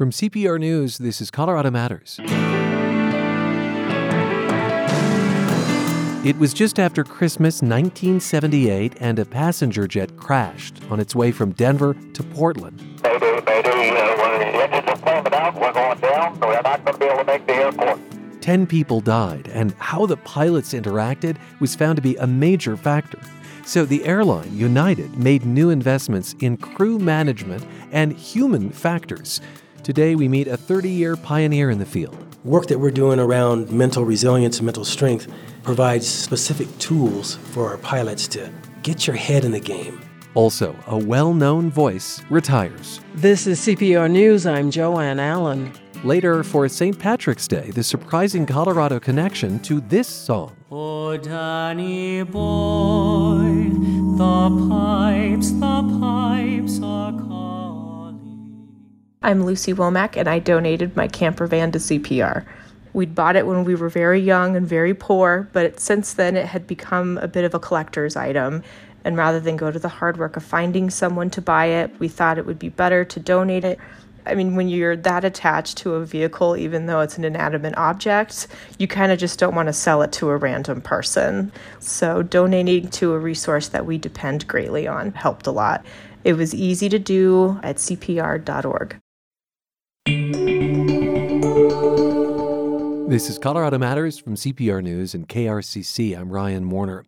From CPR News, this is Colorado Matters. It was just after Christmas 1978, and a passenger jet crashed on its way from Denver to Portland. Mayday, mayday, uh, the engines are out, we're going down, so we're not going to be able to make the airport. Ten people died, and how the pilots interacted was found to be a major factor. So the airline, United, made new investments in crew management and human factors. Today, we meet a 30 year pioneer in the field. Work that we're doing around mental resilience and mental strength provides specific tools for our pilots to get your head in the game. Also, a well known voice retires. This is CPR News. I'm Joanne Allen. Later, for St. Patrick's Day, the surprising Colorado connection to this song. Oh, Danny boy, the pipes, the pipes are calling. I'm Lucy Womack, and I donated my camper van to CPR. We'd bought it when we were very young and very poor, but since then it had become a bit of a collector's item. And rather than go to the hard work of finding someone to buy it, we thought it would be better to donate it. I mean, when you're that attached to a vehicle, even though it's an inanimate object, you kind of just don't want to sell it to a random person. So, donating to a resource that we depend greatly on helped a lot. It was easy to do at cpr.org. This is Colorado Matters from CPR News and KRCC. I'm Ryan Warner.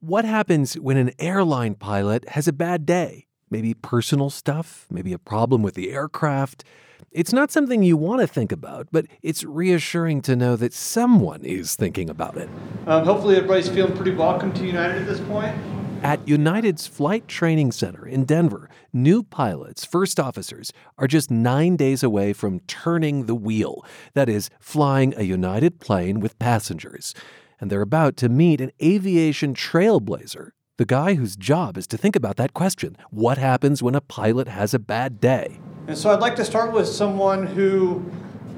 What happens when an airline pilot has a bad day? Maybe personal stuff, maybe a problem with the aircraft. It's not something you want to think about, but it's reassuring to know that someone is thinking about it. Um, hopefully, everybody's feeling pretty welcome to United at this point. At United's Flight Training Center in Denver, new pilots, first officers, are just nine days away from turning the wheel. That is, flying a United plane with passengers. And they're about to meet an aviation trailblazer, the guy whose job is to think about that question what happens when a pilot has a bad day? And so I'd like to start with someone who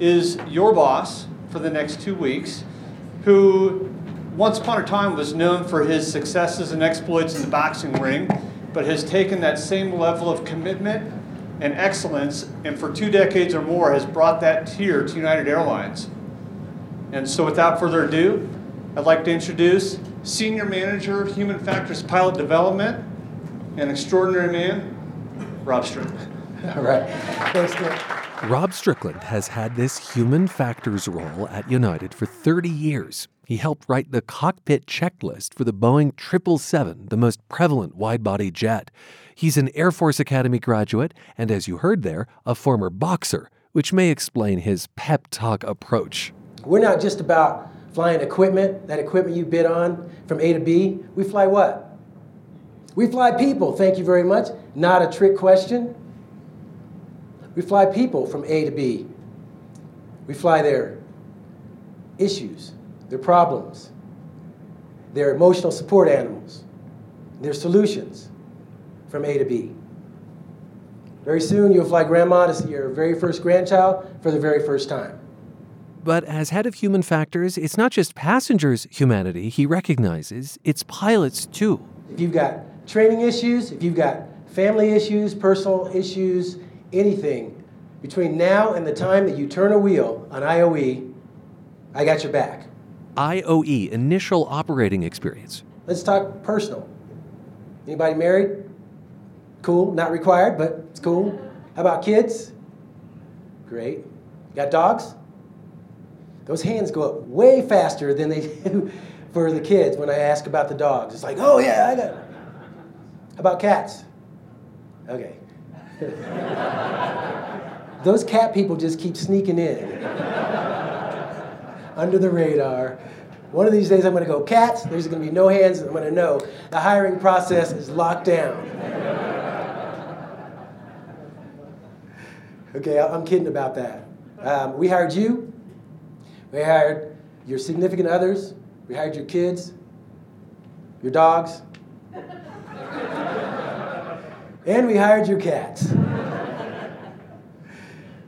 is your boss for the next two weeks, who once upon a time was known for his successes and exploits in the boxing ring, but has taken that same level of commitment and excellence and for two decades or more has brought that tier to United Airlines. And so without further ado, I'd like to introduce Senior Manager, Human Factors Pilot Development, an extraordinary man, Rob Strickland. All right. Thanks, Nick. Rob Strickland has had this human factors role at United for 30 years. He helped write the cockpit checklist for the Boeing 777, the most prevalent wide body jet. He's an Air Force Academy graduate, and as you heard there, a former boxer, which may explain his pep talk approach. We're not just about flying equipment, that equipment you bid on from A to B. We fly what? We fly people, thank you very much. Not a trick question. We fly people from A to B. We fly their issues, their problems, their emotional support animals, their solutions from A to B. Very soon, you'll fly grandma to see your very first grandchild for the very first time. But as head of human factors, it's not just passengers' humanity he recognizes, it's pilots too. If you've got training issues, if you've got family issues, personal issues, anything, between now and the time that you turn a wheel on IOE, I got your back. IOE, Initial Operating Experience. Let's talk personal. Anybody married? Cool, not required, but it's cool. How about kids? Great. Got dogs? Those hands go up way faster than they do for the kids when I ask about the dogs. It's like, oh yeah, I got. How about cats? Okay. Those cat people just keep sneaking in under the radar. One of these days I'm going to go, cats, there's going to be no hands, I'm going to know the hiring process is locked down. okay, I'm kidding about that. Um, we hired you, we hired your significant others, we hired your kids, your dogs, and we hired your cats.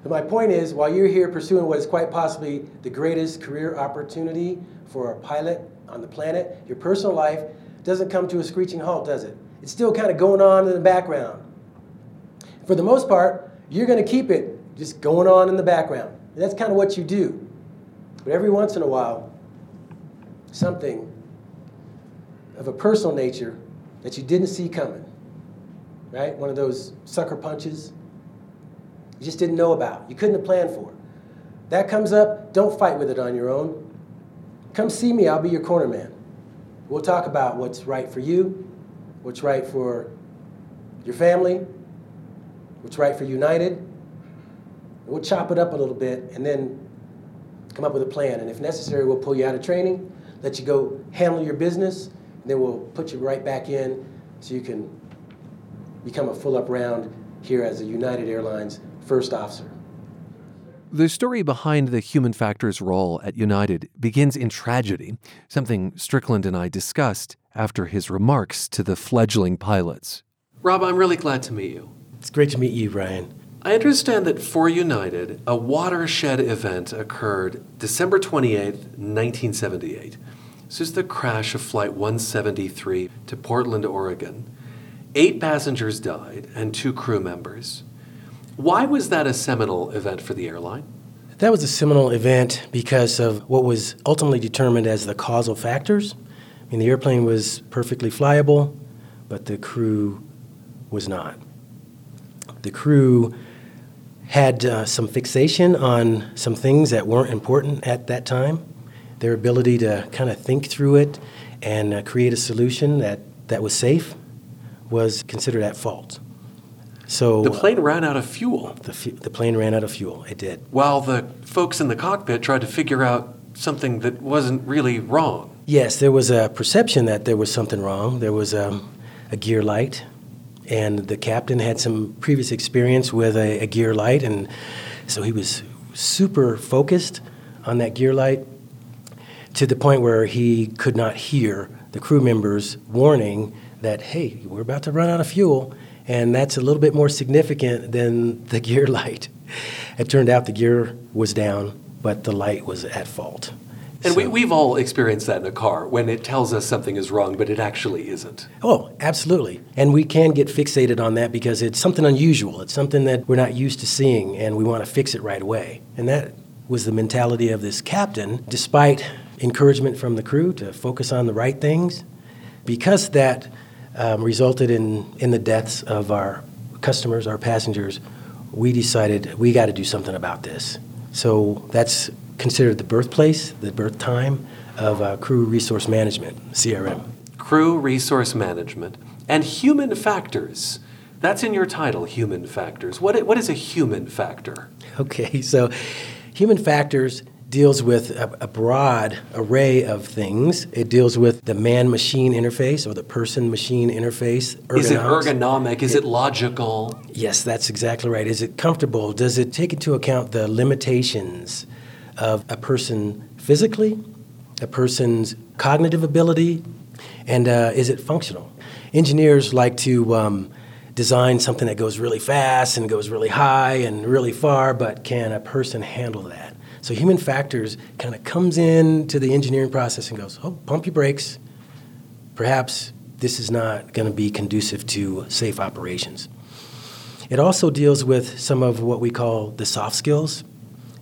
But my point is, while you're here pursuing what is quite possibly the greatest career opportunity for a pilot on the planet, your personal life doesn't come to a screeching halt, does it? It's still kind of going on in the background. For the most part, you're going to keep it just going on in the background. And that's kind of what you do. But every once in a while, something of a personal nature that you didn't see coming, right? One of those sucker punches you just didn't know about, you couldn't have planned for. That comes up, don't fight with it on your own. Come see me, I'll be your corner man. We'll talk about what's right for you, what's right for your family, what's right for United. We'll chop it up a little bit and then come up with a plan. And if necessary, we'll pull you out of training, let you go handle your business, and then we'll put you right back in so you can become a full up round here as a United Airlines first officer. The story behind the human factors role at United begins in tragedy, something Strickland and I discussed after his remarks to the fledgling pilots. Rob, I'm really glad to meet you. It's great to meet you, Ryan. I understand that for United, a watershed event occurred December 28, 1978. This is the crash of Flight 173 to Portland, Oregon. Eight passengers died and two crew members. Why was that a seminal event for the airline? That was a seminal event because of what was ultimately determined as the causal factors. I mean, the airplane was perfectly flyable, but the crew was not. The crew had uh, some fixation on some things that weren't important at that time. Their ability to kind of think through it and uh, create a solution that, that was safe was considered at fault. So the plane ran out of fuel. The, fu- the plane ran out of fuel. It did. While the folks in the cockpit tried to figure out something that wasn't really wrong. Yes, there was a perception that there was something wrong. There was um, a gear light, and the captain had some previous experience with a, a gear light, and so he was super focused on that gear light to the point where he could not hear the crew members warning that, hey, we're about to run out of fuel and that's a little bit more significant than the gear light. It turned out the gear was down, but the light was at fault. And so, we, we've all experienced that in a car when it tells us something is wrong, but it actually isn't. Oh, absolutely. And we can get fixated on that because it's something unusual. It's something that we're not used to seeing, and we want to fix it right away. And that was the mentality of this captain, despite encouragement from the crew to focus on the right things. Because that um, resulted in, in the deaths of our customers, our passengers, we decided we got to do something about this. So that's considered the birthplace, the birth time of uh, crew resource management, CRM. Crew resource management and human factors. That's in your title, human factors. What, what is a human factor? Okay, so human factors deals with a, a, broad array of things. It deals with the man machine interface or the person machine interface. Is it ergonomic? Is it, it, logical? Yes, that's exactly right. Is it comfortable? Does it take into account the limitations of a person physically, a person's cognitive ability, and uh, is it functional? Engineers like to um, design something that goes really fast and goes really high and really far, but can a person handle that? So human factors kind of comes into the engineering process and goes, oh, pump your brakes. Perhaps this is not going to be conducive to safe operations. It also deals with some of what we call the soft skills.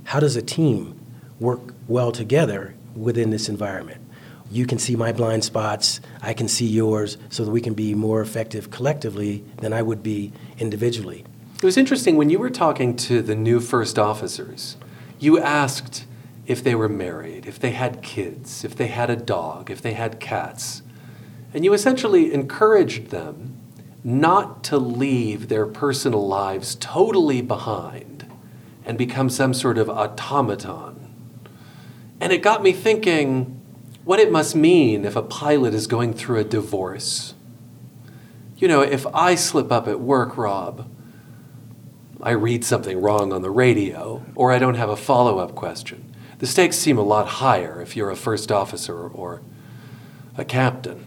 How does a team work well together within this environment? You can see my blind spots, I can see yours, so that we can be more effective collectively than I would be individually. It was interesting when you were talking to the new first officers you asked if they were married, if they had kids, if they had a dog, if they had cats. And you essentially encouraged them not to leave their personal lives totally behind and become some sort of automaton. And it got me thinking what it must mean if a pilot is going through a divorce. You know, if I slip up at work, Rob, I read something wrong on the radio, or I don't have a follow up question. The stakes seem a lot higher if you're a first officer or a captain.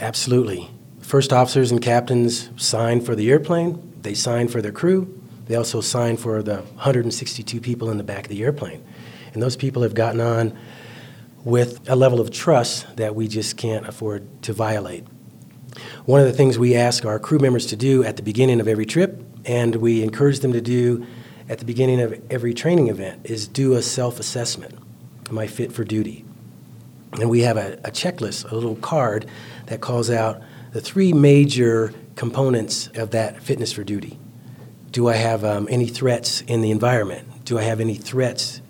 Absolutely. First officers and captains sign for the airplane, they sign for their crew, they also sign for the 162 people in the back of the airplane. And those people have gotten on with a level of trust that we just can't afford to violate. One of the things we ask our crew members to do at the beginning of every trip and we encourage them to do at the beginning of every training event is do a self assessment. Am I fit for duty? And we have a, a, checklist, a little card that calls out the three major components of that fitness for duty. Do I have um, any threats in the environment? Do I have any threats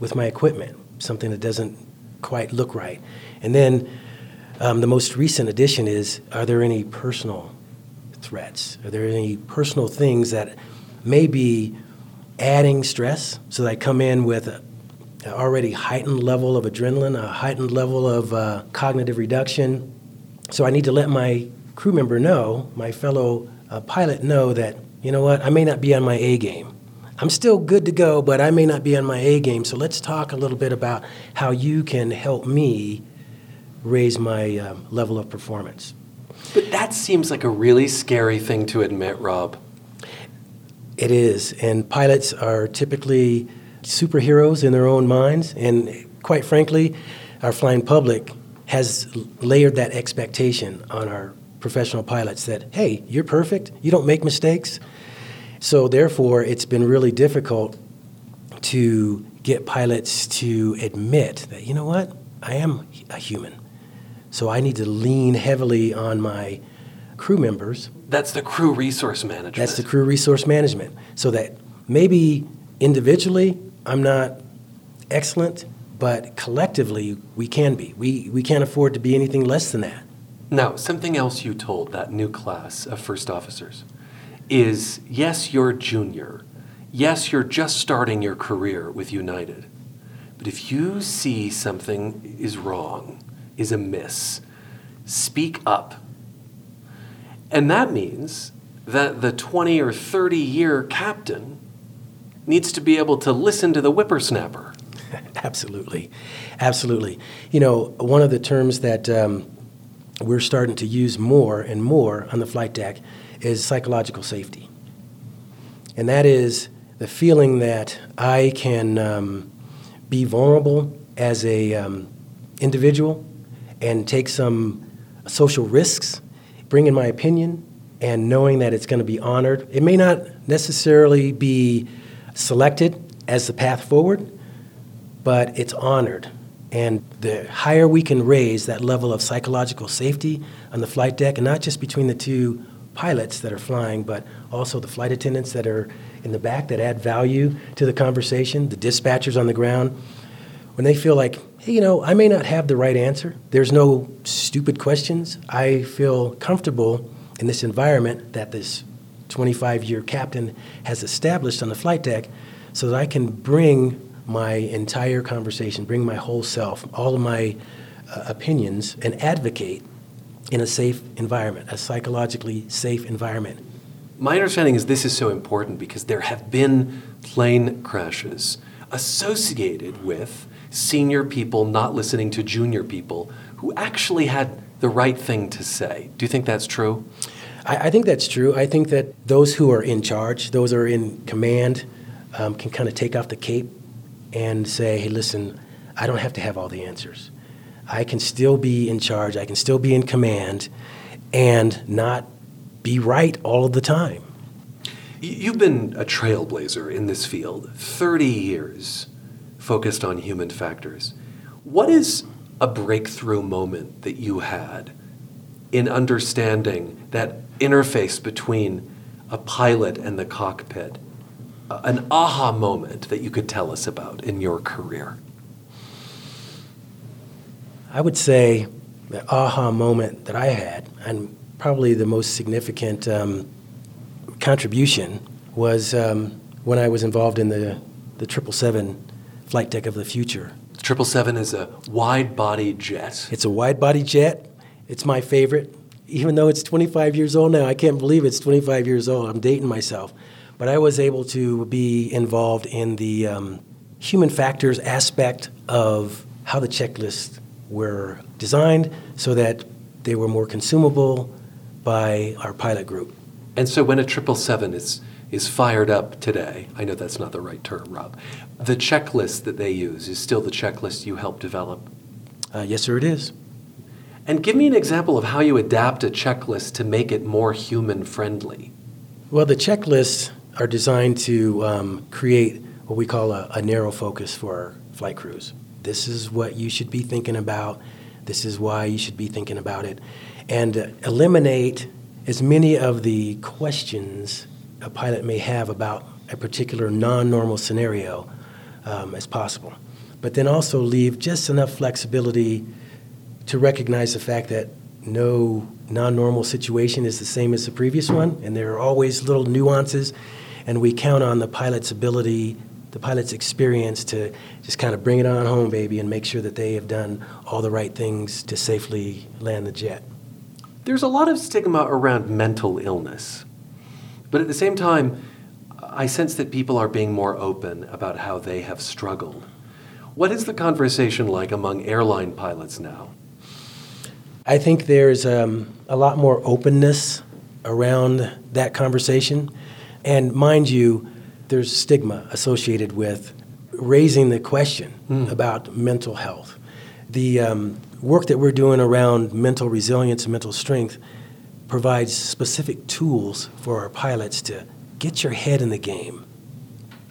with my equipment? Something that doesn't quite look right. And then um, the most recent addition is are there any personal threats? Are there any personal things that may be adding stress so that I come in with an already heightened level of adrenaline, a heightened level of uh, cognitive reduction? So I need to let my crew member know, my fellow uh, pilot know that, you know what, I may not be on my A game. I'm still good to go, but I may not be on my A game. So let's talk a little bit about how you can help me raise my um, level of performance. But that seems like a really scary thing to admit, Rob. It is. And pilots are typically superheroes in their own minds. And quite frankly, our flying public has layered that expectation on our professional pilots that, hey, you're perfect, you don't make mistakes. So, therefore, it's been really difficult to get pilots to admit that, you know what, I am a human. So, I need to lean heavily on my crew members. That's the crew resource management. That's the crew resource management. So that maybe individually I'm not excellent, but collectively we can be. We, we can't afford to be anything less than that. Now, something else you told that new class of first officers is yes, you're junior. Yes, you're just starting your career with United. But if you see something is wrong, is amiss, speak up. And that means that the 20 or 30 year captain needs to be able to listen to the whippersnapper. Absolutely. Absolutely. You know, one of the terms that um, we're starting to use more and more on the flight deck is psychological safety. And that is the feeling that I can um, be vulnerable as a um, individual and take some social risks, bring in my opinion, and knowing that it's going to be honored. It may not necessarily be selected as the path forward, but it's honored. And the higher we can raise that level of psychological safety on the flight deck, and not just between the two pilots that are flying, but also the flight attendants that are in the back that add value to the conversation, the dispatchers on the ground, when they feel like, you know, I may not have the right answer, there's no stupid questions. I feel comfortable in this environment that this 25 year captain has established on the flight deck so that I can bring my entire conversation, bring my whole self, all of my uh, opinions, and advocate in a safe environment, a psychologically safe environment. My understanding is this is so important because there have been plane crashes associated with senior people not listening to junior people who actually had the right thing to say. Do you think that's true? I, I think that's true. I think that those who are in charge, those who are in command, um, can kind of take off the cape and say, hey, listen, I don't have to have all the answers. I can still be in charge, I can still be in command, and not be right all of the time. You've been a trailblazer in this field, 30 years focused on human factors. What is a breakthrough moment that you had in understanding that interface between a pilot and the cockpit? An aha moment that you could tell us about in your career? I would say the aha moment that I had, and probably the most significant um, contribution, was um, when I was involved in the, the 777 flight deck of the future. The 777 is a wide body jet. It's a wide body jet. It's my favorite. Even though it's 25 years old now, I can't believe it's 25 years old. I'm dating myself. But I was able to be involved in the um, human factors aspect of how the checklists were designed so that they were more consumable by our pilot group. And so when a 777 is, is fired up today, I know that's not the right term, Rob, the checklist that they use is still the checklist you helped develop? Uh, yes, sir, it is. And give me an example of how you adapt a checklist to make it more human friendly. Well, the checklists are designed to um, create what we call a, a narrow focus for our flight crews. This is what you should be thinking about. This is why you should be thinking about it. And uh, eliminate as many of the questions a pilot may have about a particular non normal scenario um, as possible. But then also leave just enough flexibility to recognize the fact that no non normal situation is the same as the previous one, and there are always little nuances, and we count on the pilot's ability the pilot's experience to just kind of bring it on home, baby, and make sure that they have done all the right things to safely land the jet. There's a lot of stigma around mental illness. But at the same time, I sense that people are being more open about how they have struggled. What is the conversation like among airline pilots now? I think there's um, a lot more openness around that conversation. And mind you, there's stigma associated with raising the question mm. about mental health. The um, work that we're doing around mental resilience and mental strength provides specific tools for our pilots to get your head in the game.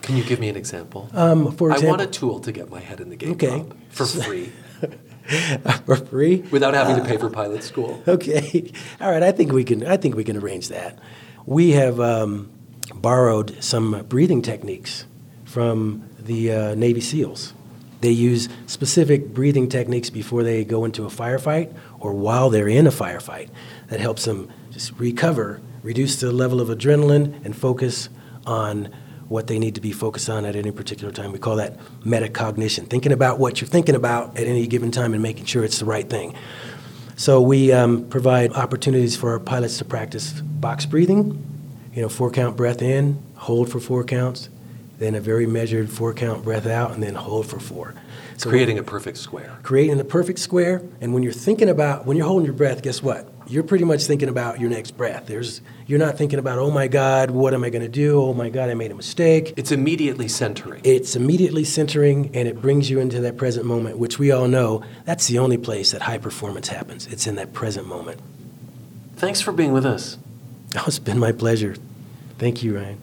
Can you give me an example? Um, for example, I want a tool to get my head in the game. Okay. Rob, for free. for free, without having to pay for pilot school. Okay, all right. I think we can. I think we can arrange that. We have um, borrowed some breathing techniques from the uh, Navy SEALs. They use specific breathing techniques before they go into a firefight or while they're in a firefight that helps them just recover, reduce the level of adrenaline, and focus on what they need to be focused on at any particular time. We call that metacognition, thinking about what you're thinking about at any given time and making sure it's the right thing. So we um, provide opportunities for our pilots to practice box breathing, you know, four count breath in, hold for four counts, then a very measured four count breath out, and then hold for four. So creating a perfect square. Creating a perfect square, and when you're thinking about when you're holding your breath, guess what? You're pretty much thinking about your next breath. There's you're not thinking about, oh my God, what am I going to do? Oh my God, I made a mistake. It's immediately centering. It's immediately centering, and it brings you into that present moment, which we all know that's the only place that high performance happens. It's in that present moment. Thanks for being with us. Oh, it's been my pleasure. Thank you, Ryan.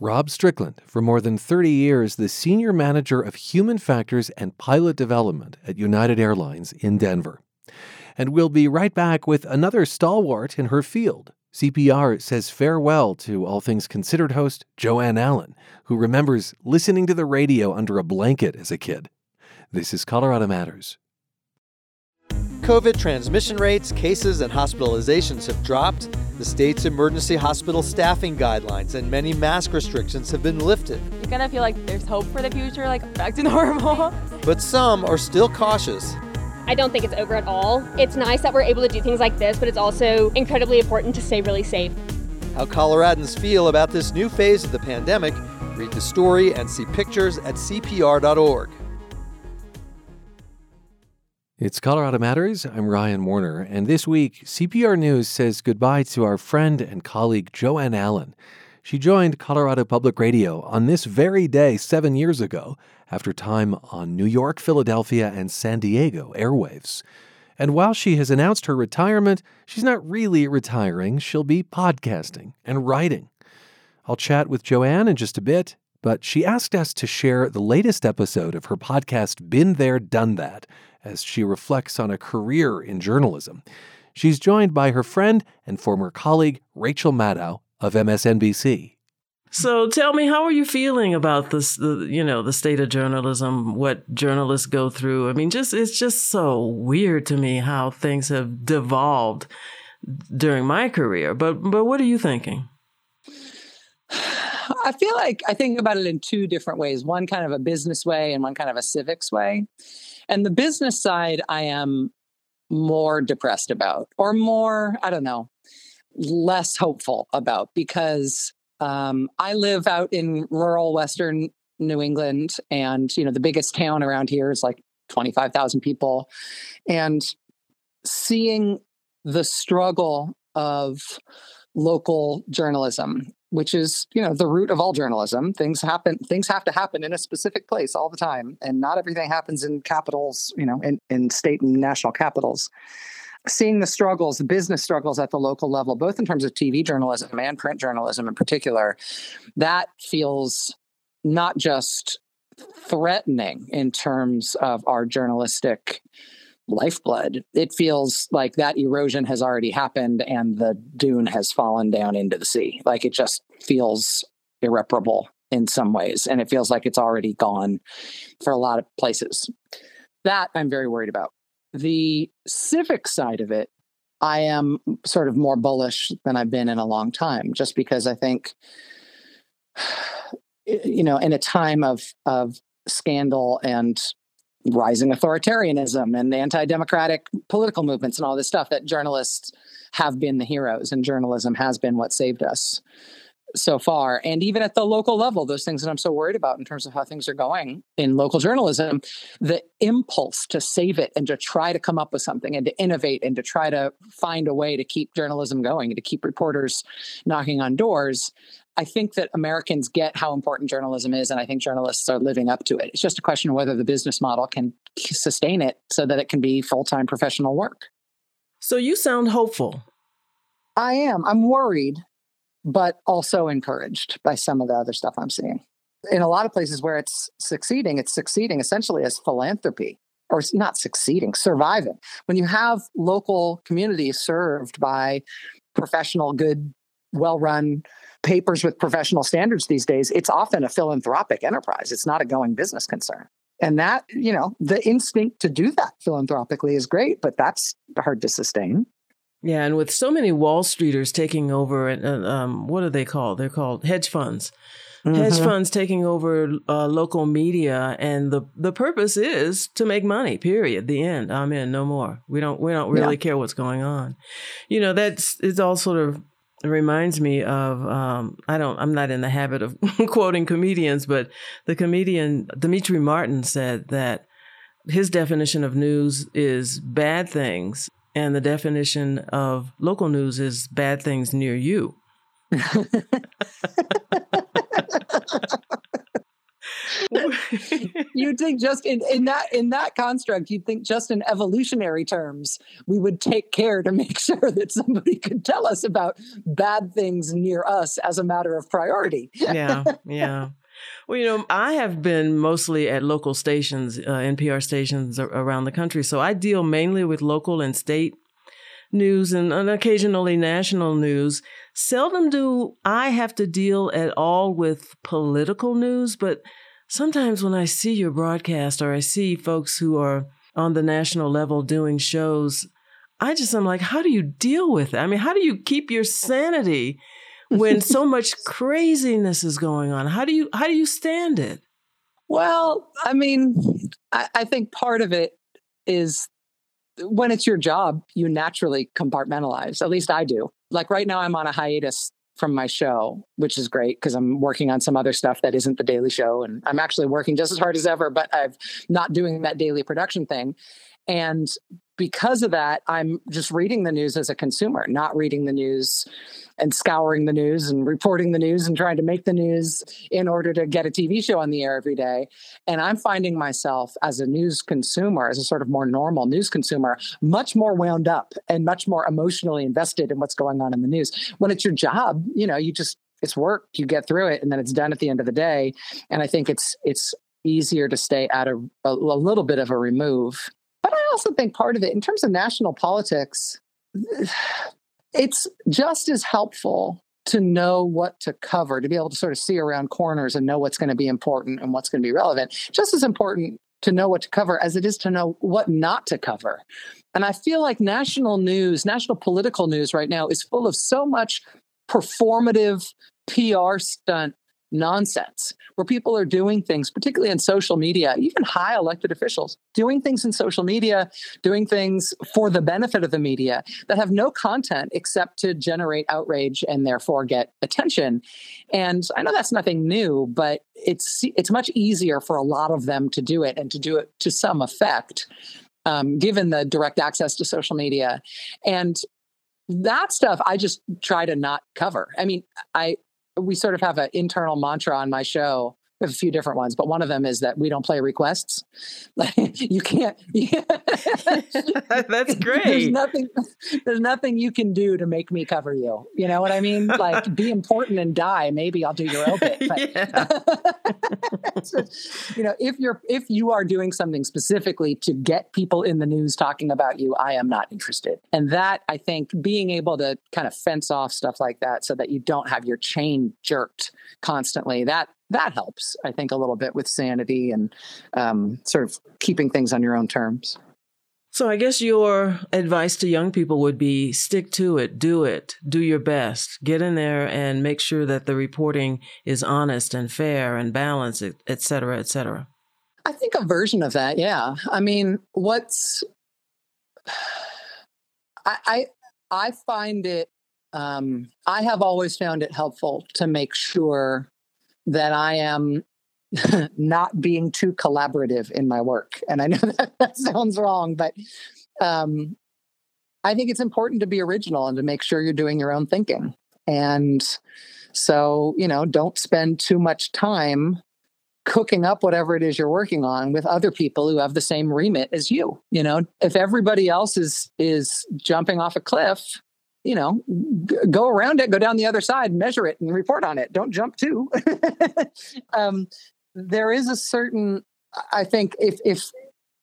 Rob Strickland, for more than 30 years, the Senior Manager of Human Factors and Pilot Development at United Airlines in Denver. And we'll be right back with another stalwart in her field. CPR says farewell to All Things Considered host Joanne Allen, who remembers listening to the radio under a blanket as a kid. This is Colorado Matters. COVID transmission rates, cases, and hospitalizations have dropped, the state's emergency hospital staffing guidelines and many mask restrictions have been lifted. You kind of feel like there's hope for the future, like back to normal. But some are still cautious. I don't think it's over at all. It's nice that we're able to do things like this, but it's also incredibly important to stay really safe. How Coloradans feel about this new phase of the pandemic, read the story and see pictures at CPR.org. It's Colorado Matters. I'm Ryan Warner, and this week, CPR News says goodbye to our friend and colleague Joanne Allen. She joined Colorado Public Radio on this very day seven years ago after time on New York, Philadelphia, and San Diego airwaves. And while she has announced her retirement, she's not really retiring. She'll be podcasting and writing. I'll chat with Joanne in just a bit, but she asked us to share the latest episode of her podcast, Been There, Done That as she reflects on a career in journalism. She's joined by her friend and former colleague, Rachel Maddow of MSNBC. So tell me, how are you feeling about this? The, you know, the state of journalism, what journalists go through. I mean, just it's just so weird to me how things have devolved during my career. But but what are you thinking? I feel like I think about it in two different ways. One kind of a business way, and one kind of a civics way. And the business side, I am more depressed about, or more, I don't know, less hopeful about because um, I live out in rural Western New England, and you know the biggest town around here is like twenty five thousand people, and seeing the struggle of local journalism which is you know the root of all journalism things happen things have to happen in a specific place all the time and not everything happens in capitals you know in, in state and national capitals seeing the struggles, the business struggles at the local level, both in terms of TV journalism and print journalism in particular, that feels not just threatening in terms of our journalistic lifeblood. It feels like that erosion has already happened and the dune has fallen down into the sea. Like it just feels irreparable in some ways. And it feels like it's already gone for a lot of places. That I'm very worried about. The civic side of it, I am sort of more bullish than I've been in a long time, just because I think, you know, in a time of of scandal and rising authoritarianism and anti-democratic political movements and all this stuff that journalists have been the heroes and journalism has been what saved us so far and even at the local level those things that i'm so worried about in terms of how things are going in local journalism the impulse to save it and to try to come up with something and to innovate and to try to find a way to keep journalism going and to keep reporters knocking on doors I think that Americans get how important journalism is, and I think journalists are living up to it. It's just a question of whether the business model can sustain it so that it can be full time professional work. So you sound hopeful. I am. I'm worried, but also encouraged by some of the other stuff I'm seeing. In a lot of places where it's succeeding, it's succeeding essentially as philanthropy or not succeeding, surviving. When you have local communities served by professional, good, well run papers with professional standards these days, it's often a philanthropic enterprise. It's not a going business concern. And that, you know, the instinct to do that philanthropically is great, but that's hard to sustain. Yeah, and with so many Wall Streeters taking over, and uh, um, what are they called? They're called hedge funds. Mm-hmm. Hedge funds taking over uh, local media, and the the purpose is to make money. Period. The end. I'm in. No more. We don't. We don't really yeah. care what's going on. You know, that's it's all sort of it reminds me of um, I don't I'm not in the habit of quoting comedians, but the comedian Demetri Martin said that his definition of news is bad things, and the definition of local news is bad things near you. you'd think just in, in that in that construct, you'd think just in evolutionary terms, we would take care to make sure that somebody could tell us about bad things near us as a matter of priority. yeah, yeah. Well, you know, I have been mostly at local stations, uh, NPR stations around the country, so I deal mainly with local and state news and, and occasionally national news. Seldom do I have to deal at all with political news, but sometimes when I see your broadcast or I see folks who are on the national level doing shows, I just am like, how do you deal with it? I mean, how do you keep your sanity when so much craziness is going on? How do you how do you stand it? Well, I mean, I, I think part of it is when it's your job, you naturally compartmentalize. At least I do. Like right now, I'm on a hiatus from my show, which is great because I'm working on some other stuff that isn't the daily show. And I'm actually working just as hard as ever, but I'm not doing that daily production thing. And because of that, I'm just reading the news as a consumer, not reading the news and scouring the news and reporting the news and trying to make the news in order to get a TV show on the air every day. And I'm finding myself as a news consumer, as a sort of more normal news consumer, much more wound up and much more emotionally invested in what's going on in the news. When it's your job, you know, you just it's work, you get through it and then it's done at the end of the day. And I think it's it's easier to stay at a, a, a little bit of a remove also think part of it, in terms of national politics, it's just as helpful to know what to cover, to be able to sort of see around corners and know what's going to be important and what's going to be relevant. Just as important to know what to cover as it is to know what not to cover. And I feel like national news, national political news right now is full of so much performative PR stunt nonsense where people are doing things, particularly in social media, even high elected officials, doing things in social media, doing things for the benefit of the media that have no content except to generate outrage and therefore get attention. And I know that's nothing new, but it's it's much easier for a lot of them to do it and to do it to some effect. Um, given the direct access to social media and that stuff I just try to not cover. I mean, I we sort of have an internal mantra on my show a few different ones, but one of them is that we don't play requests. you can't. Yeah. That's great. There's nothing. There's nothing you can do to make me cover you. You know what I mean? Like, be important and die. Maybe I'll do your obit. But, you know, if you're if you are doing something specifically to get people in the news talking about you, I am not interested. And that I think being able to kind of fence off stuff like that so that you don't have your chain jerked constantly. That that helps, I think, a little bit with sanity and um, sort of keeping things on your own terms. So I guess your advice to young people would be stick to it, do it, do your best, get in there and make sure that the reporting is honest and fair and balanced, et cetera, et cetera. I think a version of that, yeah. I mean, what's I I, I find it um, I have always found it helpful to make sure that I am not being too collaborative in my work. And I know that, that sounds wrong, but um, I think it's important to be original and to make sure you're doing your own thinking. And so, you know, don't spend too much time cooking up whatever it is you're working on with other people who have the same remit as you. You know, if everybody else is is jumping off a cliff, you know, go around it, go down the other side, measure it, and report on it. Don't jump too. um, there is a certain, I think, if if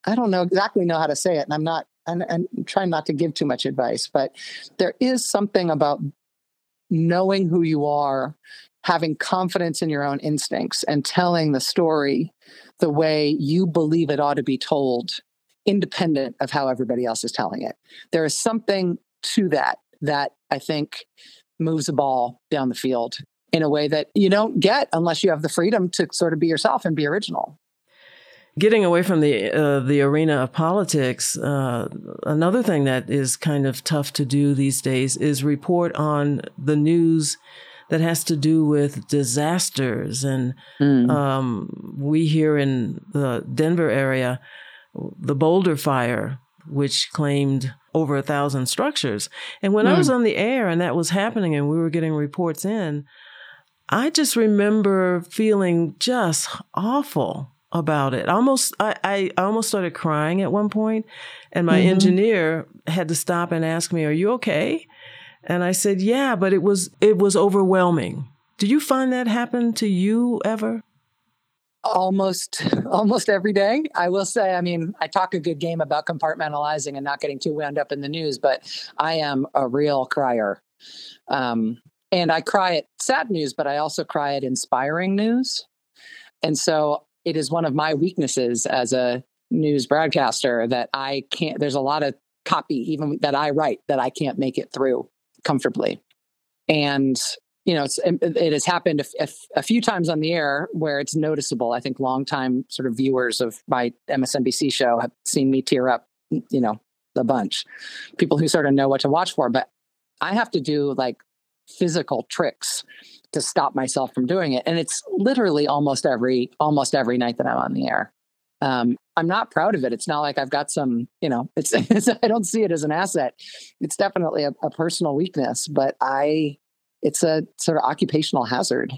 I don't know exactly know how to say it, and I'm not, and, and trying not to give too much advice, but there is something about knowing who you are, having confidence in your own instincts, and telling the story the way you believe it ought to be told, independent of how everybody else is telling it. There is something to that that I think moves the ball down the field in a way that you don't get unless you have the freedom to sort of be yourself and be original. Getting away from the uh, the arena of politics, uh, another thing that is kind of tough to do these days is report on the news that has to do with disasters. And mm. um, we here in the Denver area, the Boulder fire, which claimed over a thousand structures. And when mm. I was on the air and that was happening and we were getting reports in, I just remember feeling just awful about it. Almost, I, I almost started crying at one point, and my mm-hmm. engineer had to stop and ask me, "Are you okay?" And I said, "Yeah," but it was it was overwhelming. Do you find that happen to you ever? Almost almost every day. I will say i mean i talk a good game about compartmentalizing and not getting too wound up in the news but i am a real crier. Um, and i cry at sad news but i also cry at inspiring news. And so it is one of my weaknesses as a news broadcaster that i can't there's a lot of copy even that i write that i can't make it through comfortably. And you know, it has happened a, a, a, few times on the air where it's noticeable. I think longtime sort of viewers of my MSNBC show have seen me tear up, you know, a bunch. People who sort of know what to watch for, but I have to do like physical tricks to stop myself from doing it, and it's literally almost every almost every night that I'm on the air. Um, I'm not proud of it. It's not like I've got some, you know, it's, it's I don't see it as an asset. It's definitely a, a personal weakness, but I it's a sort of occupational hazard.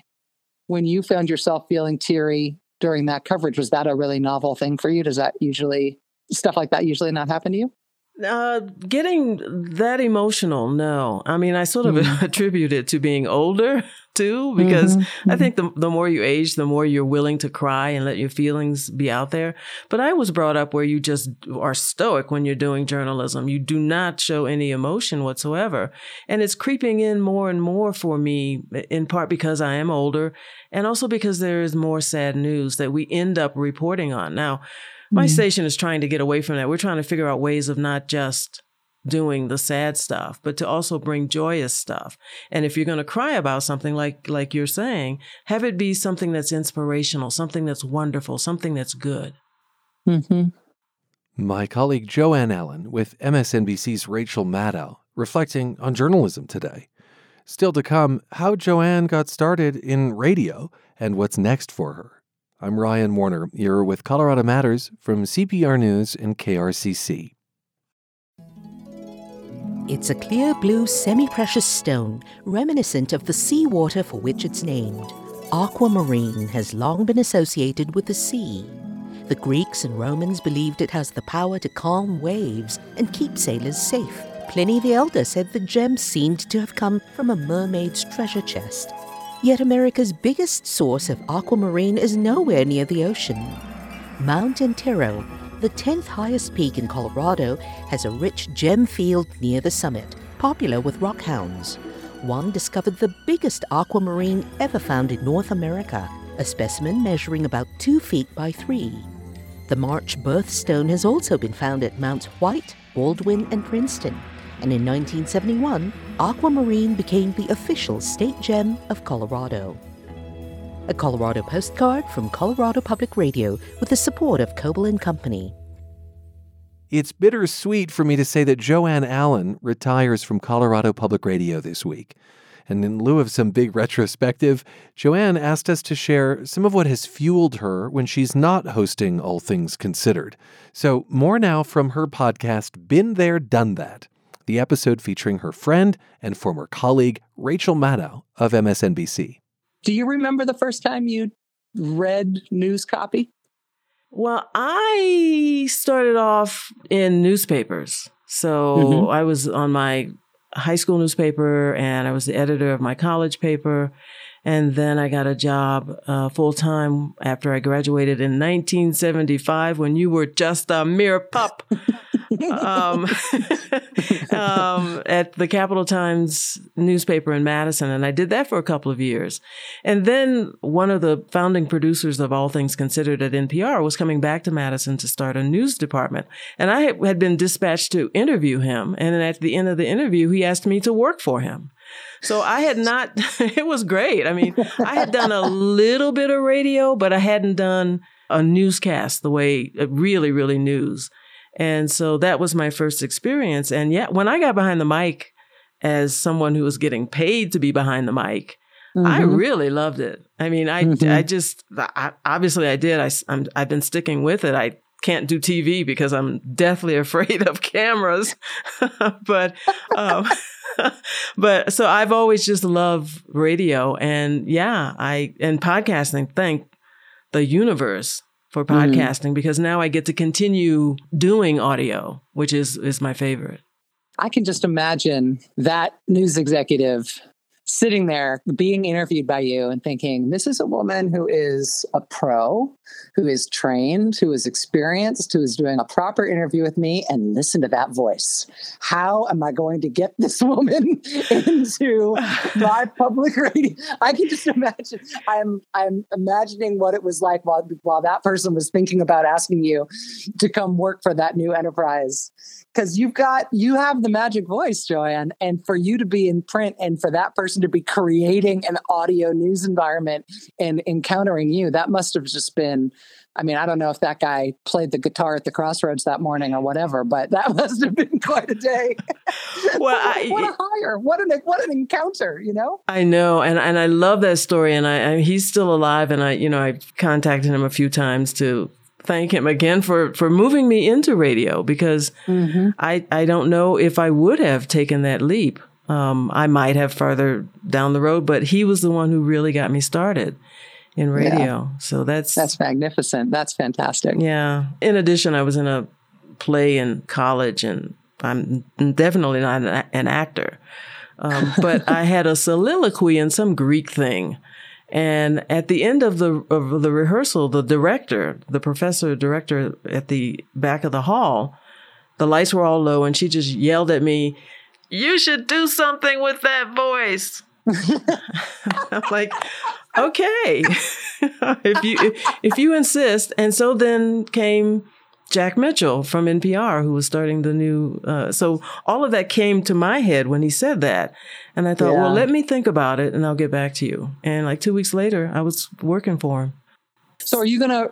When you found yourself feeling teary during that coverage, was that a really novel thing for you? Does that usually, stuff like that usually not happen to you? Uh, getting that emotional, no. I mean, I sort of mm-hmm. attribute it to being older too, because mm-hmm. I mm-hmm. think the, the more you age, the more you're willing to cry and let your feelings be out there. But I was brought up where you just are stoic when you're doing journalism. You do not show any emotion whatsoever. And it's creeping in more and more for me, in part because I am older and also because there is more sad news that we end up reporting on. Now, my mm-hmm. station is trying to get away from that. We're trying to figure out ways of not just doing the sad stuff, but to also bring joyous stuff. And if you're going to cry about something like like you're saying, have it be something that's inspirational, something that's wonderful, something that's good. Mm-hmm. My colleague Joanne Allen with MSNBC's Rachel Maddow reflecting on journalism today. Still to come, how Joanne got started in radio and what's next for her. I'm Ryan Warner. You're with Colorado Matters from CPR News and KRCC. It's a clear blue semi precious stone, reminiscent of the seawater for which it's named. Aquamarine has long been associated with the sea. The Greeks and Romans believed it has the power to calm waves and keep sailors safe. Pliny the Elder said the gem seemed to have come from a mermaid's treasure chest. Yet America's biggest source of aquamarine is nowhere near the ocean. Mount Antero, the 10th highest peak in Colorado, has a rich gem field near the summit, popular with rockhounds. One discovered the biggest aquamarine ever found in North America, a specimen measuring about two feet by three. The March birthstone has also been found at Mounts White, Baldwin, and Princeton, and in 1971, aquamarine became the official state gem of Colorado. A Colorado postcard from Colorado Public Radio with the support of Coble and Company. It's bittersweet for me to say that Joanne Allen retires from Colorado Public Radio this week. And in lieu of some big retrospective, Joanne asked us to share some of what has fueled her when she's not hosting All Things Considered. So, more now from her podcast, Been There, Done That, the episode featuring her friend and former colleague, Rachel Maddow of MSNBC. Do you remember the first time you read news copy? Well, I started off in newspapers. So Mhm. I was on my high school newspaper and I was the editor of my college paper. And then I got a job uh, full time after I graduated in 1975 when you were just a mere pup. um, um, at the Capital Times newspaper in Madison. And I did that for a couple of years. And then one of the founding producers of All Things Considered at NPR was coming back to Madison to start a news department. And I had- had been dispatched to interview him. And then at the end of the interview, he asked me to work for him. So I had not, it was great. I mean, I had done a little bit of radio, but I hadn't done a newscast the way, uh, really, really news. And so that was my first experience. And yeah, when I got behind the mic as someone who was getting paid to be behind the mic, I Mhm. really loved it. I mean, I, Mhm. I just, I, obviously I did. I, am I've been sticking with it. I can't do TV because I'm deathly afraid of cameras. but, um, but so I've always just loved radio and yeah, I, and podcasting. Thank the universe for Mhm. podcasting because now I get to continue doing audio, which is, is my favorite. I can just imagine that news executive sitting there being interviewed by you and thinking, this is a woman who is a pro, who is trained, who is experienced, who is doing a proper interview with me, and listen to that voice. How am I going to get this woman into my public radio? I can just imagine. I'm I'm imagining what it was like while while that person was thinking about asking you to come work for that new enterprise because you've got you have the magic voice joanne and for you to be in print and for that person to be creating an audio news environment and encountering you. That must have just been i mean i don't know if that guy played the guitar at the crossroads that morning or whatever but that must have been quite a day. Well, what, I- what a hire. What an what an encounter you know? I know, and and I love that story, and I, I he's still alive, and I you know I contacted him a few times to thank him again for for moving me into radio because mm-hmm. I I don't know if I would have taken that leap. Um, I might have further down the road, but he was the one who really got me started in radio. So that's that's magnificent that's fantastic yeah. In addition, I was in a play in college, and I'm definitely not an, an actor. Um, but I had a soliloquy in some Greek thing. And at the end of the of the rehearsal, the director, the professor director at the back of the hall, the lights were all low, and she just yelled at me, "You should do something with that voice." I'm like, okay, if you if you insist. And so then came Jack Mitchell from NPR, who was starting the new. Uh, so all of that came to my head when he said that, and I thought, well, let me think about it, and I'll get back to you. And like two weeks later, I was working for him. so are you gonna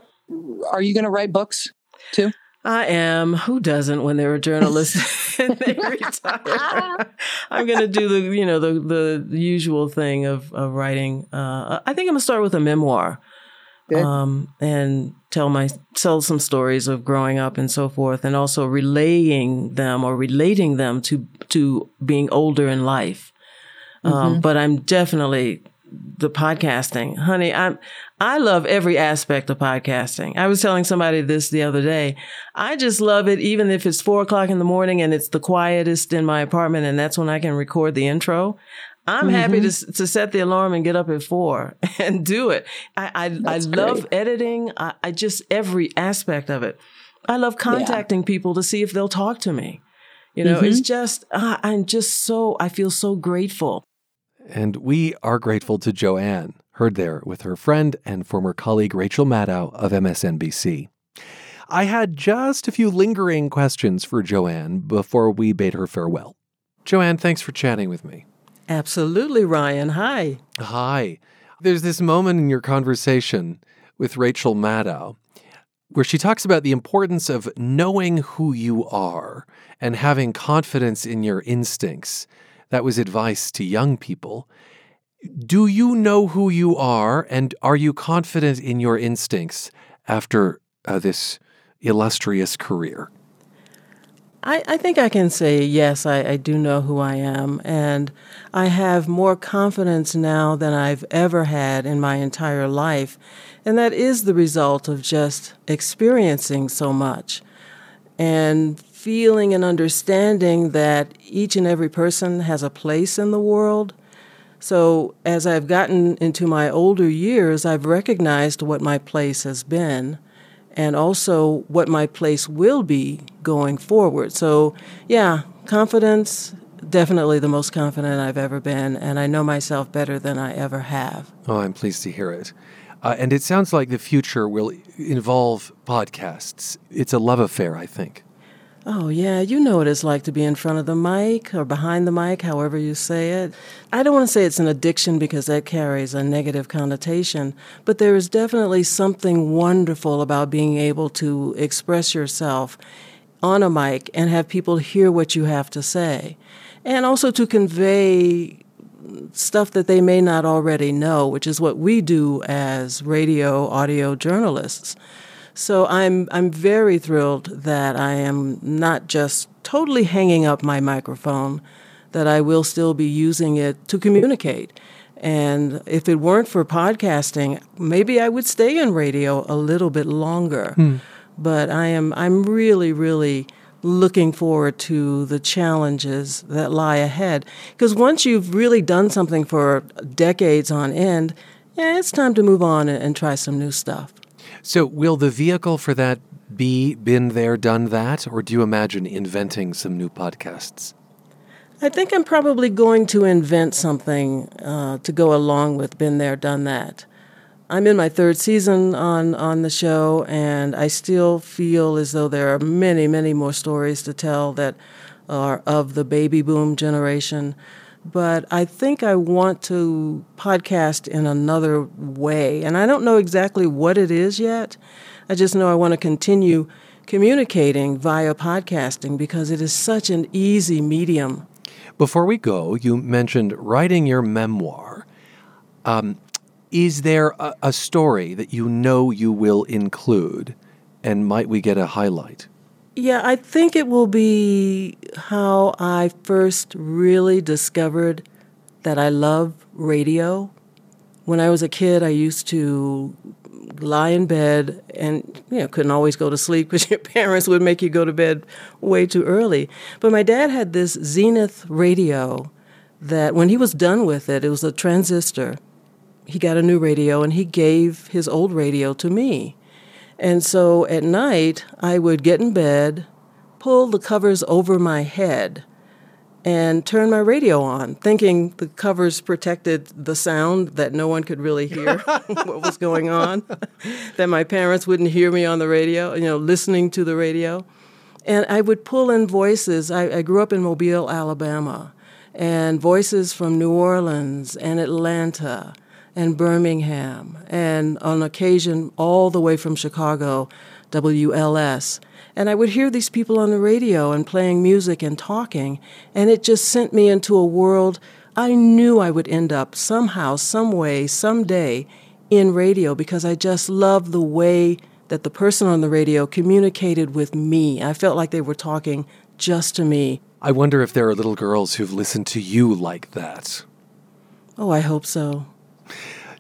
are you gonna write books too I am. Who doesn't when they're a journalist and they retire? I'm going to do the, you know, the, the usual thing of, of writing. Uh, I think I'm going to start with a memoir. Um, and tell my tell some stories of growing up and so forth, and also relaying them or relating them to to being older in life. Um, Mhm. but I'm definitely the podcasting, honey, I'm I love every aspect of podcasting. I was telling somebody this the other day. I just love it, even if it's four o'clock in the morning and it's the quietest in my apartment, and that's when I can record the intro. I'm mm-hmm. happy to to set the alarm and get up at four and do it. I I, I love editing. I, I, just every aspect of it. I love contacting yeah. people to see if they'll talk to me. You know, mm-hmm. it's just uh, I'm just so I feel so grateful. And we are grateful to Joanne, heard there with her friend and former colleague Rachel Maddow of MSNBC. I had just a few lingering questions for Joanne before we bade her farewell. Joanne, thanks for chatting with me. Absolutely, Ryan. Hi. Hi. There's this moment in your conversation with Rachel Maddow where she talks about the importance of knowing who you are and having confidence in your instincts. That was advice to young people. Do you know who you are and are you confident in your instincts after uh, this illustrious career? I, I think I can say yes, I, I do know who I am. And I have more confidence now than I've ever had in my entire life. And that is the result of just experiencing so much and feeling and understanding that each and every person has a place in the world. So, as I've gotten into my older years, I've recognized what my place has been and also what my place will be going forward. So, yeah, confidence, definitely the most confident I've ever been, and I know myself better than I ever have. Oh, I'm pleased to hear it. Uh, and it sounds like the future will involve podcasts. It's a love affair, I think. Oh, yeah, you know what it's like to be in front of the mic or behind the mic, however you say it. I don't want to say it's an addiction because that carries a negative connotation, but there is definitely something wonderful about being able to express yourself on a mic and have people hear what you have to say. And also to convey stuff that they may not already know, which is what we do as radio audio journalists. So I'm I'm very thrilled that I am not just totally hanging up my microphone, that I will still be using it to communicate. And if it weren't for podcasting, maybe I would stay in radio a little bit longer. Hmm. But I am I'm really really looking forward to the challenges that lie ahead because once you've really done something for decades on end, yeah, it's time to move on and, and try some new stuff. So, will the vehicle for that be been there, done that, or do you imagine inventing some new podcasts? I think I'm probably going to invent something uh, to go along with been there, done that. I'm in my third season on on the show, and I still feel as though there are many, many more stories to tell that are of the baby boom generation but I think I want to podcast in another way. And I don't know exactly what it is yet. I just know I want to continue communicating via podcasting because it is such an easy medium. Before we go, you mentioned writing your memoir. Um, is there a, a story that you know you will include? And might we get a highlight? Yeah, I think it will be how I first really discovered that I love radio. When I was a kid, I used to lie in bed and you know couldn't always go to sleep because your parents would make you go to bed way too early. But my dad had this Zenith radio that when he was done with it, it was a transistor. He got a new radio and he gave his old radio to me. And so at night, I would get in bed, pull the covers over my head, and turn my radio on, thinking the covers protected the sound that no one could really hear what was going on, that my parents wouldn't hear me on the radio, you know, listening to the radio. And I would pull in voices. I, I grew up in Mobile, Alabama, and voices from New Orleans and Atlanta and Birmingham, and on occasion all the way from Chicago, WLS. And I would hear these people on the radio and playing music and talking, and it just sent me into a world I knew I would end up somehow, some way, someday in radio because I just loved the way that the person on the radio communicated with me. I felt like they were talking just to me. I wonder if there are little girls who've listened to you like that. Oh, I hope so.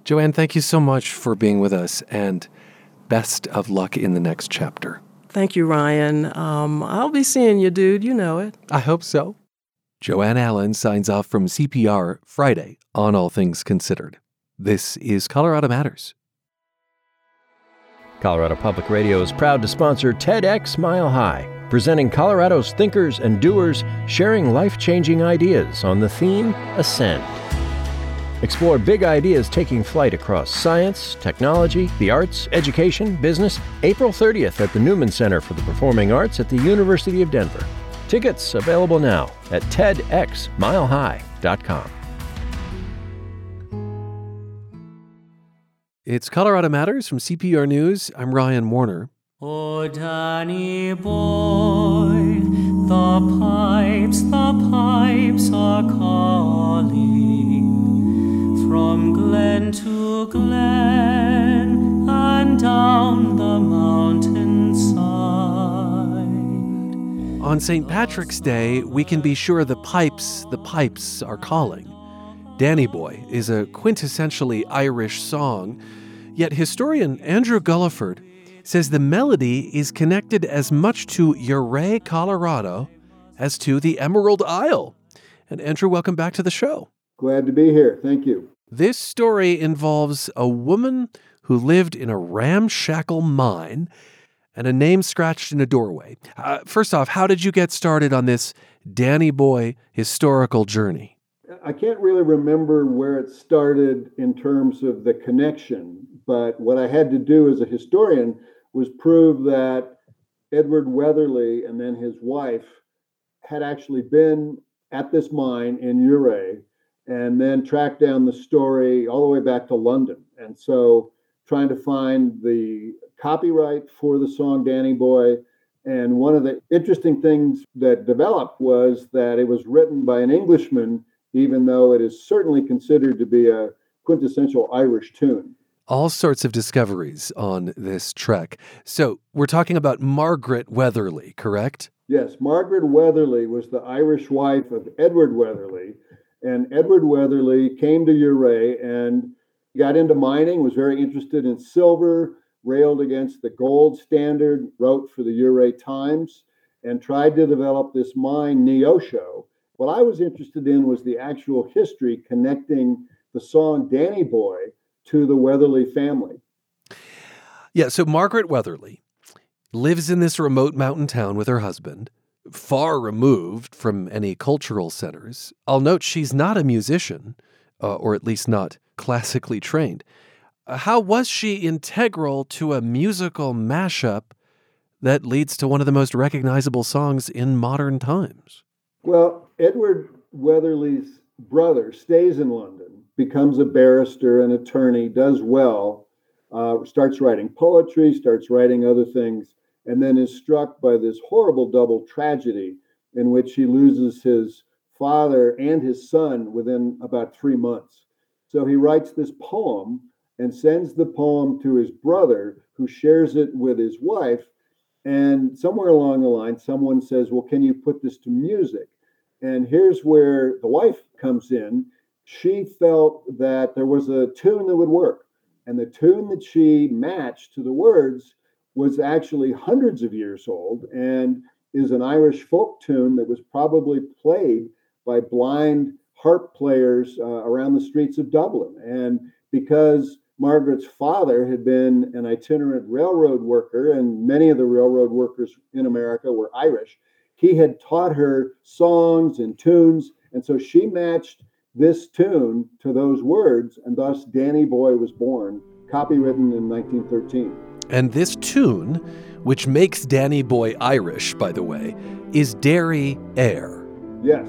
Joanne, thank you so much for being with us and best of luck in the next chapter. Thank you, Ryan. Um, I'll be seeing you, dude. You know it. I hope so. Joanne Allen signs off from CPR Friday on All Things Considered. This is Colorado Matters. Colorado Public Radio is proud to sponsor TEDx Mile High, presenting Colorado's thinkers and doers sharing life changing ideas on the theme Ascend. Explore big ideas taking flight across science, technology, the arts, education, business, April 30th at the Newman Center for the Performing Arts at the University of Denver. Tickets available now at tedxmilehigh.com. It's Colorado Matters from CPR News. I'm Ryan Warner. Oh, Danny boy, the pipes, the pipes are calling from glen to glen and down the mountainside. On St. Patrick's Day, we can be sure the pipes, the pipes are calling. Danny Boy is a quintessentially Irish song, yet historian Andrew Gulliford says the melody is connected as much to Ouray, Colorado, as to the Emerald Isle. And Andrew, welcome back to the show. Glad to be here. Thank you. This story involves a woman who lived in a ramshackle mine and a name scratched in a doorway. Uh, first off, how did you get started on this Danny Boy historical journey? I can't really remember where it started in terms of the connection, but what I had to do as a historian was prove that Edward Weatherly and then his wife had actually been at this mine in Ouray and then tracked down the story all the way back to London. And so trying to find the copyright for the song Danny Boy. And one of the interesting things that developed was that it was written by an Englishman, even though it is certainly considered to be a quintessential Irish tune all sorts of discoveries on this trek. So we're talking about Margaret Weatherly, correct? Yes, Margaret Weatherly was the Irish wife of Edward Weatherly. And Edward Weatherly came to Ouray and got into mining, was very interested in silver, railed against the gold standard, wrote for the Ouray Times, and tried to develop this mine, Neosho. What I was interested in was the actual history connecting the song Danny Boy to the Weatherly family. Yeah, so Margaret Weatherly lives in this remote mountain town with her husband, far removed from any cultural centers. I'll note she's not a musician, uh, or at least not classically trained. Uh, how was she integral to a musical mashup that leads to one of the most recognizable songs in modern times? Well, Edward Weatherly's brother stays in London becomes a barrister, an attorney, does well, uh, starts writing poetry, starts writing other things, and then is struck by this horrible double tragedy in which he loses his father and his son within about three months. So he writes this poem and sends the poem to his brother, who shares it with his wife. And somewhere along the line, someone says, Well, can you put this to music? And here's where the wife comes in she felt that there was a tune that would work. And the tune that she matched to the words was actually hundreds of years old and is an Irish folk tune that was probably played by blind harp players uh, around the streets of Dublin. And because Margaret's father had been an itinerant railroad worker, and many of the railroad workers in America were Irish, he had taught her songs and tunes. And so she matched this tune to those words, and thus Danny Boy was born, copywritten in 1913. And this tune, which makes Danny Boy Irish, by the way, is Derry Air. Yes,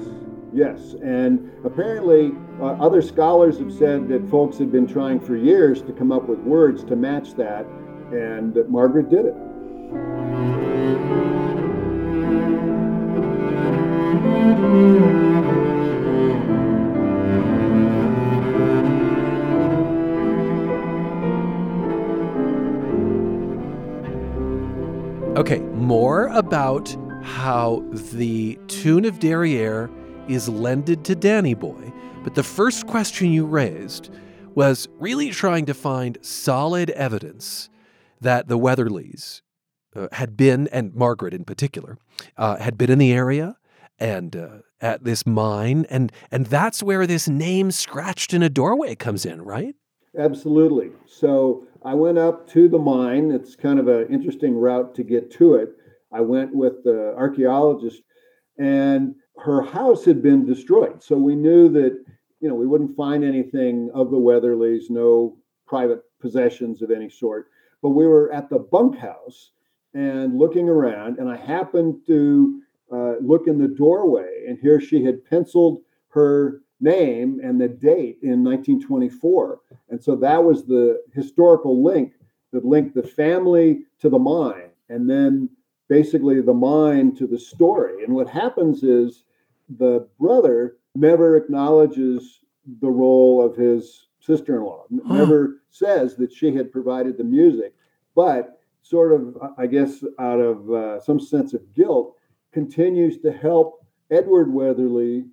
yes. And apparently, uh, other scholars have said that folks had been trying for years to come up with words to match that, and that Margaret did it. Okay, more about how the tune of Derry Air is lended to Danny Boy. But the first question you raised was really trying to find solid evidence that the Weatherlys uh, had been, and Margaret in particular, uh, had been in the area and uh, at this mine, and and that's where this name scratched in a doorway comes in, right? Absolutely. So I went up to the mine. It's kind of an interesting route to get to it. I went with the archaeologist, and her house had been destroyed. So we knew that you know we wouldn't find anything of the Weatherlys, no private possessions of any sort. But we were at the bunkhouse and looking around, and I happened to uh, look in the doorway, and here she had penciled her name and the date in 1924. And so that was the historical link that linked the family to the mine, and then basically the mine to the story. And what happens is the brother never acknowledges the role of his sister in law, never says that she had provided the music, but sort of, I guess, out of uh, some sense of guilt, continues to help Edward Weatherly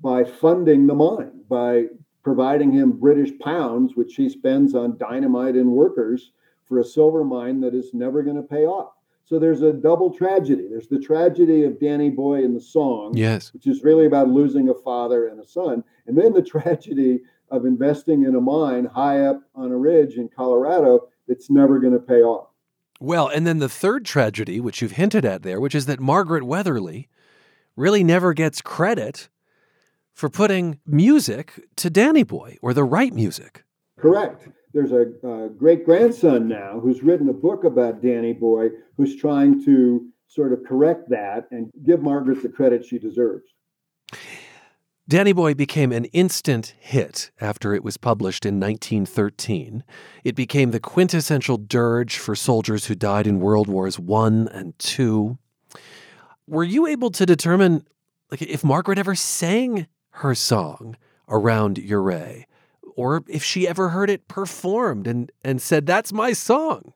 by funding the mine, by providing him British pounds, which he spends on dynamite and workers for a silver mine that is never going to pay off. So there's a double tragedy. There's the tragedy of Danny Boy in the song, yes, which is really about losing a father and a son, and then the tragedy of investing in a mine high up on a ridge in Colorado that's never going to pay off. Well, and then the third tragedy, which you've hinted at there, which is that Margaret Weatherly really never gets credit for putting music to Danny Boy or the right music. Correct. There's a, a great grandson now who's written a book about Danny Boy who's trying to sort of correct that and give Margaret the credit she deserves. Danny Boy became an instant hit after it was published in 1913. It became the quintessential dirge for soldiers who died in World Wars I and II. Were you able to determine like if Margaret ever sang her song around Ouray or if she ever heard it performed and, and said, That's my song?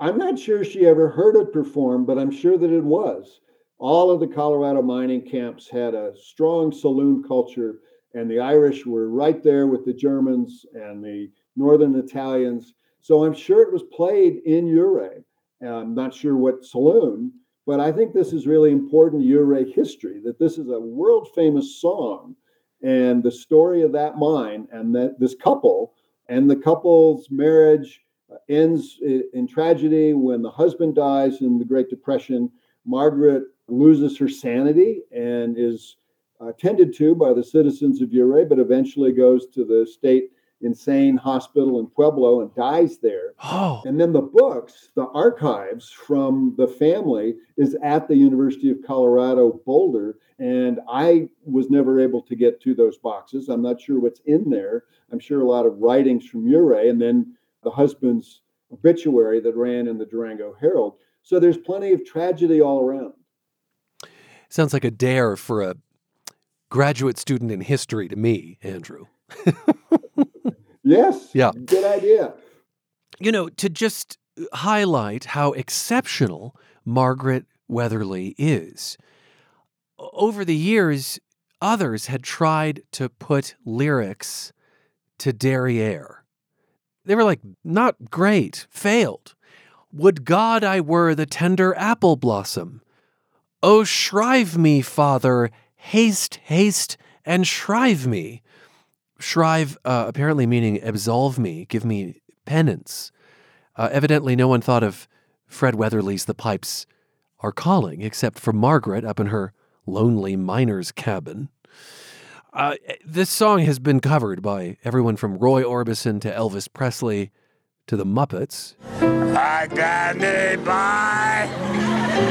I'm not sure she ever heard it performed, but I'm sure that it was all of the Colorado mining camps had a strong saloon culture, and the Irish were right there with the Germans and the Northern Italians. So I'm sure it was played in Ouray. I'm not sure what saloon, but I think this is really important Ouray history that this is a world famous song. And the story of that mine and that this couple and the couple's marriage ends in tragedy when the husband dies in the Great Depression. Margaret loses her sanity and is uh, tended to by the citizens of Ouray, but eventually goes to the state insane hospital in Pueblo and dies there. Oh. And then the books, the archives from the family is at the University of Colorado Boulder. And I was never able to get to those boxes. I'm not sure what's in there. I'm sure a lot of writings from Ouray and then the husband's obituary that ran in the Durango Herald. So there's plenty of tragedy all around. Sounds like a dare for a graduate student in history to me, Andrew. yes. Yeah. Good idea. You know, to just highlight how exceptional Margaret Weatherly is. Over the years, others had tried to put lyrics to Derry Air. They were like, not great, failed. Would God I were the tender apple blossom. Oh, shrive me, Father, haste, haste, and shrive me. Shrive, uh, apparently meaning absolve me, give me penance. Uh, evidently, no one thought of Fred Weatherly's The Pipes Are Calling, except for Margaret up in her lonely miner's cabin. Uh, this song has been covered by everyone from Roy Orbison to Elvis Presley to the Muppets. I got me boy,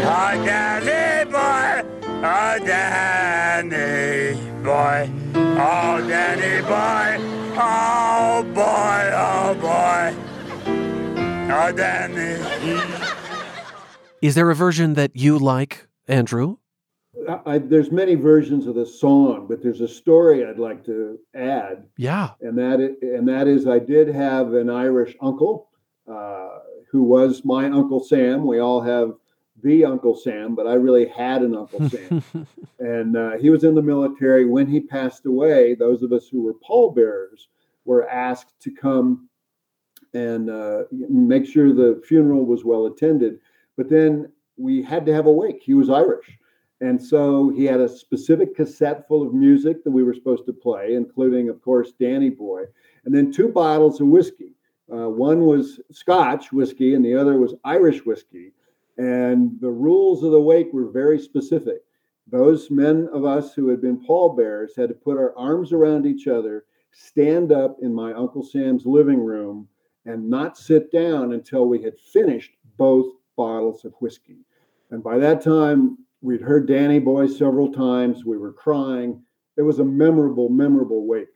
I got me boy, oh Danny boy, oh Danny boy, oh boy, oh boy, oh Danny. Is there a version that you like, Andrew? I, there's many versions of the song, but there's a story I'd like to add. Yeah, and that is, and that is I did have an Irish uncle uh, who was my uncle Sam. We all have the Uncle Sam, but I really had an Uncle Sam, and uh, he was in the military. When he passed away, those of us who were pallbearers were asked to come and uh, make sure the funeral was well attended. But then we had to have a wake. He was Irish. And so he had a specific cassette full of music that we were supposed to play, including, of course, Danny Boy, and then two bottles of whiskey. Uh, one was Scotch whiskey, and the other was Irish whiskey. And the rules of the wake were very specific. Those men of us who had been pallbearers had to put our arms around each other, stand up in my Uncle Sam's living room, and not sit down until we had finished both bottles of whiskey. And by that time, we'd heard Danny Boy several times. We were crying. It was a memorable, memorable wake.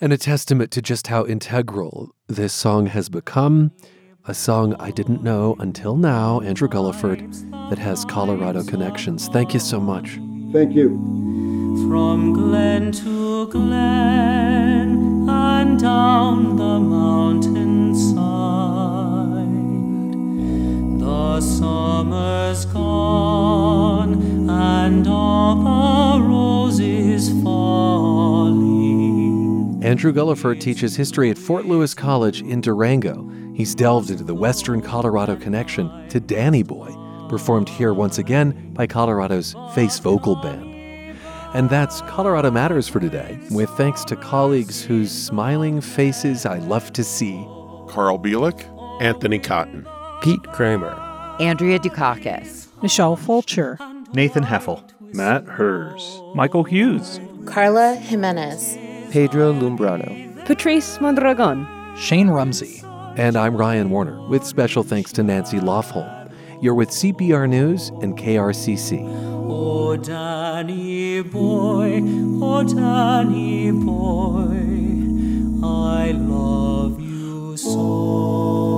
And a testament to just how integral this song has become. A song I didn't know until now, Andrew Gulliford, that has Colorado connections. Thank you so much. Thank you. From glen to glen and down the mountainside, the summer's gone and all the roses falling. Andrew Gulliford teaches history at Fort Lewis College in Durango. He's delved into the Western Colorado connection to Danny Boy, performed here once again by Colorado's Face Vocal Band. And that's Colorado Matters for today, with thanks to colleagues whose smiling faces I love to see. Carl Bielik, Anthony Cotton, Pete Kramer, Andrea Dukakis, Michelle Fulcher, Nathan Heffel, Matt Hers, Michael Hughes, Carla Jimenez, Pedro Lumbrano, Patrice Mondragon, Shane Rumsey. And I'm Ryan Warner, with special thanks to Nancy Lofholm. You're with CPR News and KRCC. Oh, Danny boy, oh, Danny boy, I love you so.